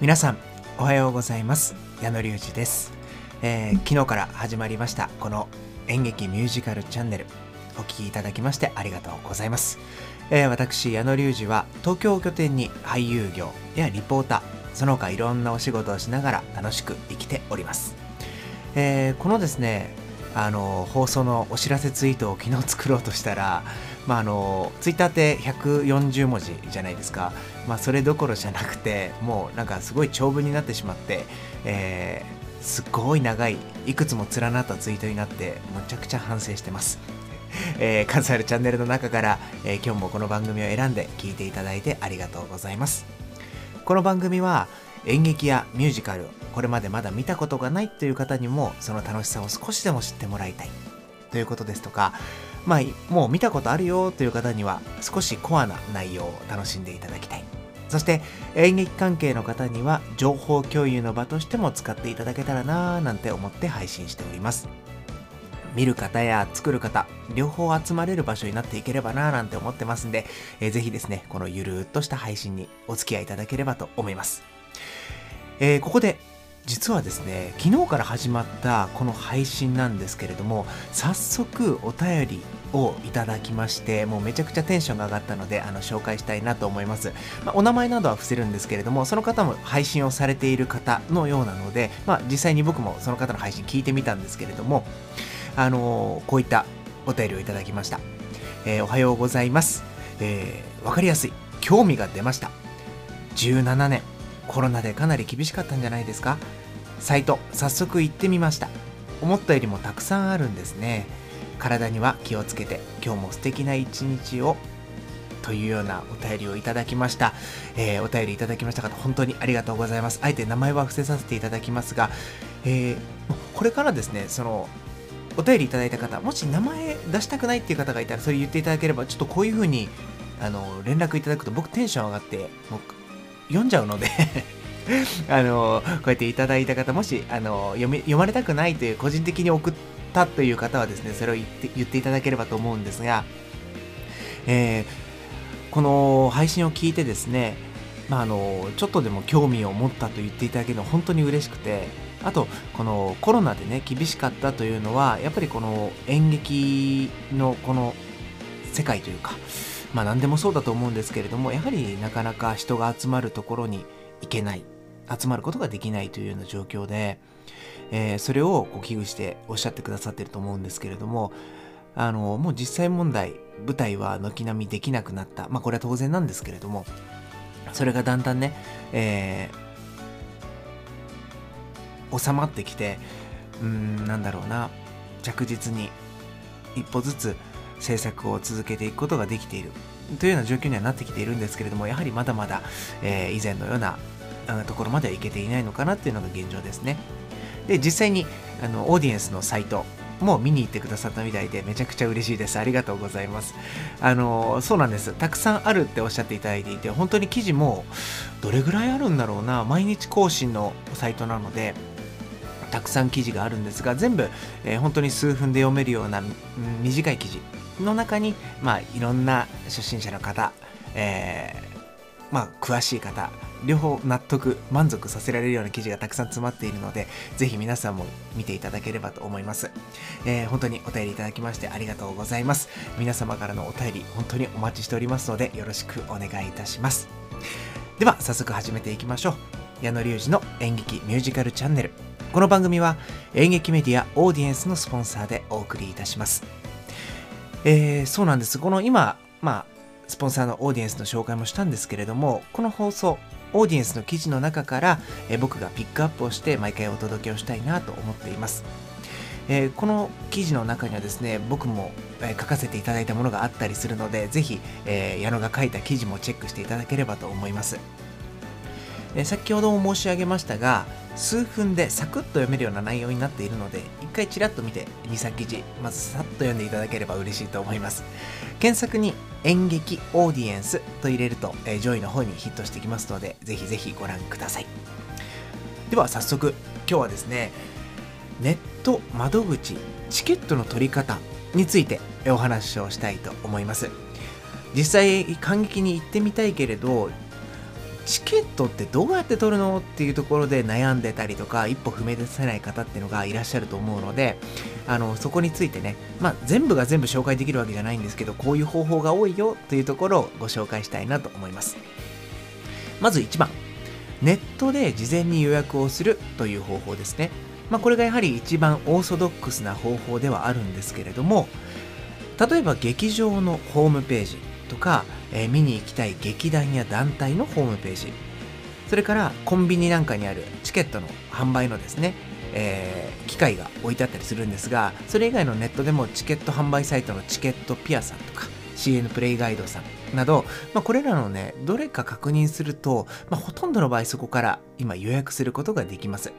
皆さんおはようございます。矢野隆二です、えー昨日から始まりましたこの演劇ミュージカルチャンネル。お聞きいただきましてありがとうございます、えー私矢野隆二は東京を拠点に俳優業やリポーターその他いろんなお仕事をしながら楽しく生きております、えーこのですねあの放送のお知らせツイートを昨日作ろうとしたら、まあ、あのツイッターって140文字じゃないですか、まあ、それどころじゃなくてもうなんかすごい長文になってしまって、えーすごい長いいくつも連なったツイートになってむちゃくちゃ反省してます、えー数あるチャンネルの中から、えー今日もこの番組を選んで聞いていただいてありがとうございます。この番組は演劇やミュージカルこれまでまだ見たことがないという方にもその楽しさを少しでも知ってもらいたいということですとかまあもう見たことあるよという方には少しコアな内容を楽しんでいただきたい。そして演劇関係の方には情報共有の場としても使っていただけたらなぁなんて思って配信しております。見る方や作る方両方集まれる場所になっていければなぁなんて思ってますんで、えーぜひですねこのゆるーっとした配信にお付き合いいただければと思います。えーここで実はですね昨日から始まったこの配信なんですけれども早速お便りをいただきましてもうめちゃくちゃテンションが上がったのであの紹介したいなと思います、まあお名前などは伏せるんですけれどもその方も配信をされている方のようなので、まあ、実際に僕もその方の配信聞いてみたんですけれどもあのーこういったお便りをいただきました、えーおはようございます、えーかりやすい。興味が出ました。17年。コロナでかなり厳しかったんじゃないですか。サイト早速行ってみました。思ったよりもたくさんあるんですね。体には気をつけて今日も素敵な一日をというようなお便りをいただきました、えーお便りいただきました方本当にありがとうございます。あえて名前は伏せさせていただきますが、えーこれからですねそのお便りいただいた方もし名前出したくないっていう方がいたらそれ言っていただければちょっとこういうふうにあの連絡いただくと僕テンション上がってもう読んじゃうので あのこうやっていただいた方もしあの読み読まれたくないという個人的に送ったという方はですねそれを言って言っていただければと思うんですが、えーこの配信を聞いてですね、まあ、あのちょっとでも興味を持ったと言っていただけるのは本当に嬉しくてあとこのコロナでね厳しかったというのはやっぱりこの演劇のこの世界というかまあ何でもそうだと思うんですけれどもやはりなかなか人が集まるところに行けない。集まることができないというような状況で、えーそれをこう危惧しておっしゃってくださってると思うんですけれどもあのもう実際問題舞台は軒並みできなくなった。まあこれは当然なんですけれどもそれがだんだんね、えー収まってきてうんなんだろうな着実に一歩ずつ制作を続けていくことができているというような状況にはなってきているんですけれどもやはりまだまだ、えー以前のようなところまではいけていないのかなっていうのが現状ですね。で実際にあのオーディエンスのサイトも見に行ってくださったみたいでめちゃくちゃ嬉しいです。ありがとうございます。あのそうなんです。たくさんあるっておっしゃっていただいていて本当に記事もどれぐらいあるんだろうな毎日更新のサイトなのでたくさん記事があるんですが全部、えー本当に数分で読めるようなうん短い記事の中に、まあ、いろんな初心者の方、えーまあ、詳しい方両方納得満足させられるような記事がたくさん詰まっているのでぜひ皆さんも見ていただければと思います、えー本当にお便りいただきましてありがとうございます。皆様からのお便り本当にお待ちしておりますのでよろしくお願いいたします。では早速始めていきましょう。矢野隆二の演劇ミュージカルチャンネル。この番組は演劇メディアオーディエンスのスポンサーでお送りいたします。えーそうなんです。この今まあスポンサーのオーディエンスの紹介もしたんですけれどもこの放送オーディエンスの記事の中から、えー僕がピックアップをして毎回お届けをしたいなと思っています。えーこの記事の中にはですね僕も、えー書かせていただいたものがあったりするのでぜひ、えー矢野が書いた記事もチェックしていただければと思います、え先ほども申し上げましたが数分でサクッと読めるような内容になっているので一回ちらっと見て23記事まずさっと読んでいただければ嬉しいと思います。検索に演劇オーディエンスと入れると、え上位の方にヒットしてきますのでぜひぜひご覧ください。では早速今日はですねネット窓口チケットの取り方についてお話をしたいと思います。実際感激に行ってみたいけれどチケットってどうやって取るのっていうところで悩んでたりとか一歩踏み出せない方っていうのがいらっしゃると思うのであのそこについてね、まあ、全部が全部紹介できるわけじゃないんですけどこういう方法が多いよというところをご紹介したいなと思います。まず1番。ネットで事前に予約をするという方法ですね。まあ、これがやはり一番オーソドックスな方法ではあるんですけれども例えば劇場のホームページ。とか、えー、見に行きたい劇団や団体のホームページ。それからコンビニなんかにあるチケットの販売のですね、えー、機械が置いてあったりするんですがそれ以外のネットでもチケット販売サイトのチケットピアさんとか CN プレイガイドさんなど、まあ、これらのねどれか確認すると、まあ、ほとんどの場合そこから今予約することができます。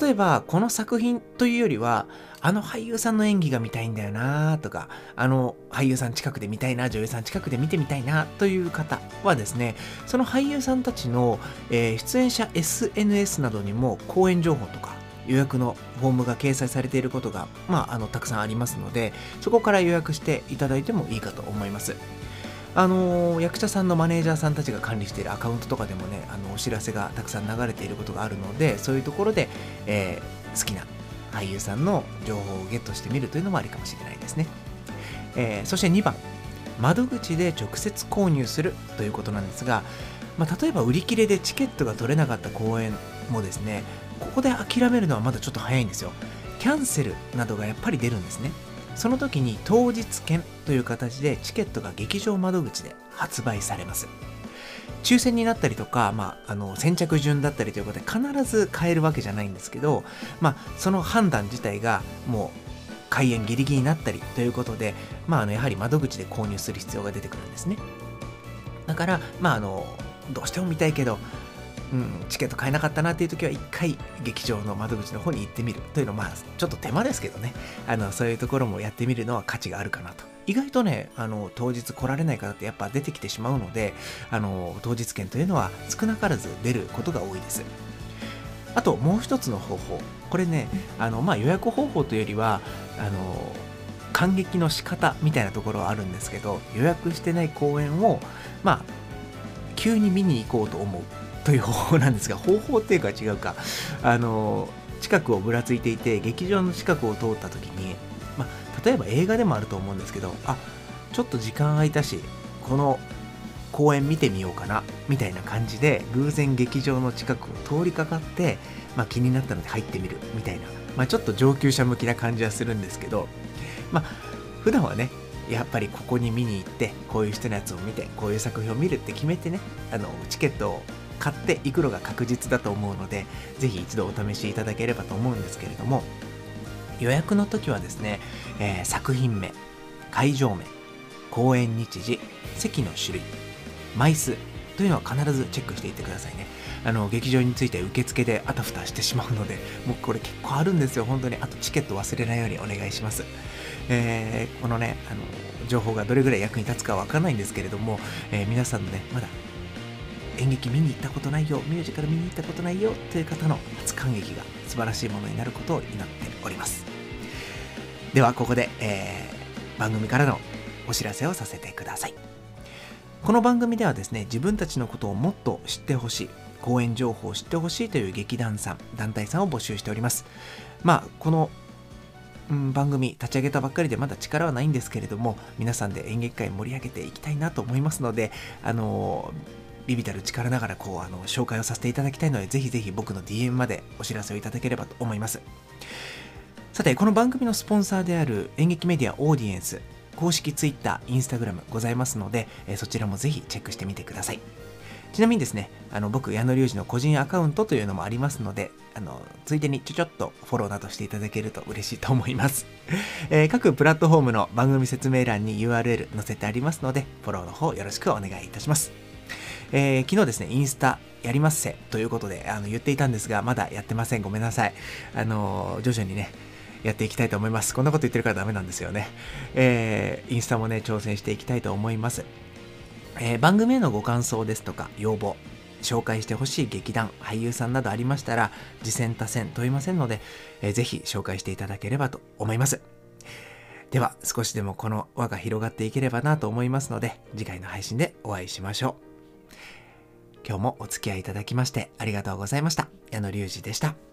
例えばこの作品というよりはあの俳優さんの演技が見たいんだよなとかあの俳優さん近くで見たいな女優さん近くで見てみたいなという方はですねその俳優さんたちの、えー、出演者 SNS などにも公演情報とか予約のフォームが掲載されていることが、まあ、あのたくさんありますのでそこから予約していただいてもいいかと思います。あの、役者さんのマネージャーさんたちが管理しているアカウントとかでもねあのお知らせがたくさん流れていることがあるのでそういうところで、えー、好きな俳優さんの情報をゲットしてみるというのもありかもしれないですね、えー、そして2番。窓口で直接購入するということなんですが、まあ、例えば売り切れでチケットが取れなかった公演もですねここで諦めるのはまだちょっと早いんですよ。キャンセルなどがやっぱり出るんですね。その時に当日券という形でチケットが劇場窓口で発売されます。抽選になったりとか、まあ、あの先着順だったりということで必ず買えるわけじゃないんですけど、まあ、その判断自体がもう開演ギリギリになったりということで、まあ、あのやはり窓口で購入する必要が出てくるんですね。だから、まあ、あのどうしても見たいけどうん、チケット買えなかったなっていう時は一回劇場の窓口の方に行ってみるというのはまあちょっと手間ですけどね。あのそういうところもやってみるのは価値があるかなと。意外とねあの当日来られない方ってやっぱ出てきてしまうのであの当日券というのは少なからず出ることが多いです。あともう一つの方法。これねあの、まあ、予約方法というよりはあの感激の仕方みたいなところはあるんですけど予約してない公演をまあ急に見に行こうと思う。という方法なんですが方法っていうか違うか。あの近くをぶらついていて劇場の近くを通った時に、ま、例えば映画でもあると思うんですけどあちょっと時間空いたしこの公演見てみようかなみたいな感じで偶然劇場の近くを通りかかって、ま、気になったので入ってみるみたいな、ま、ちょっと上級者向きな感じはするんですけどまあ普段はねやっぱりここに見に行ってこういう人のやつを見てこういう作品を見るって決めてねあのチケットを買っていくのが確実だと思うので、ぜひ一度お試しいただければと思うんですけれども、予約の時はですね、えー、作品名、会場名、公演日時、席の種類、枚数というのは必ずチェックしていってくださいね。あの、劇場について受付であたふたしてしまうので、もうこれ結構あるんですよ、本当に。あとチケット忘れないようにお願いします。えー、このね、あの、情報がどれぐらい役に立つかわからないんですけれども、えー、皆さんのね、まだ演劇見に行ったことないよミュージカル見に行ったことないよという方の初感激が素晴らしいものになることを祈っております。ではここで、えー、番組からのお知らせをさせてください。この番組ではですね自分たちのことをもっと知ってほしい公演情報を知ってほしいという劇団さん団体さんを募集しております。まあこの、番組立ち上げたばっかりでまだ力はないんですけれども皆さんで演劇界盛り上げていきたいなと思いますのであのビビたる力ながらこうあの紹介をさせていただきたいのでぜひぜひ僕の DM までお知らせをいただければと思いますさてこの番組のスポンサーである演劇メディアオーディエンス公式 Twitter、Instagram ございますので、えそちらもぜひチェックしてみてくださいちなみにですね、あの僕、矢野隆二の個人アカウントというのもありますので、あのついでにちょちょっとフォローなどしていただけると嬉しいと思います。えー、各プラットフォームの番組説明欄に URL 載せてありますので、フォローの方よろしくお願いいたします。えー、昨日ですね、インスタやりますせということであの言っていたんですが、まだやってません。ごめんなさい。あの徐々にね、やっていきたいと思います。こんなこと言ってるからダメなんですよね。えー、インスタもね、挑戦していきたいと思います。えー、番組へのご感想ですとか、要望、紹介してほしい劇団、俳優さんなどありましたら、次戦多戦問いませんので、えー、ぜひ紹介していただければと思います。では、少しでもこの輪が広がっていければなと思いますので、次回の配信でお会いしましょう。今日もお付き合いいただきましてありがとうございました。矢野隆二でした。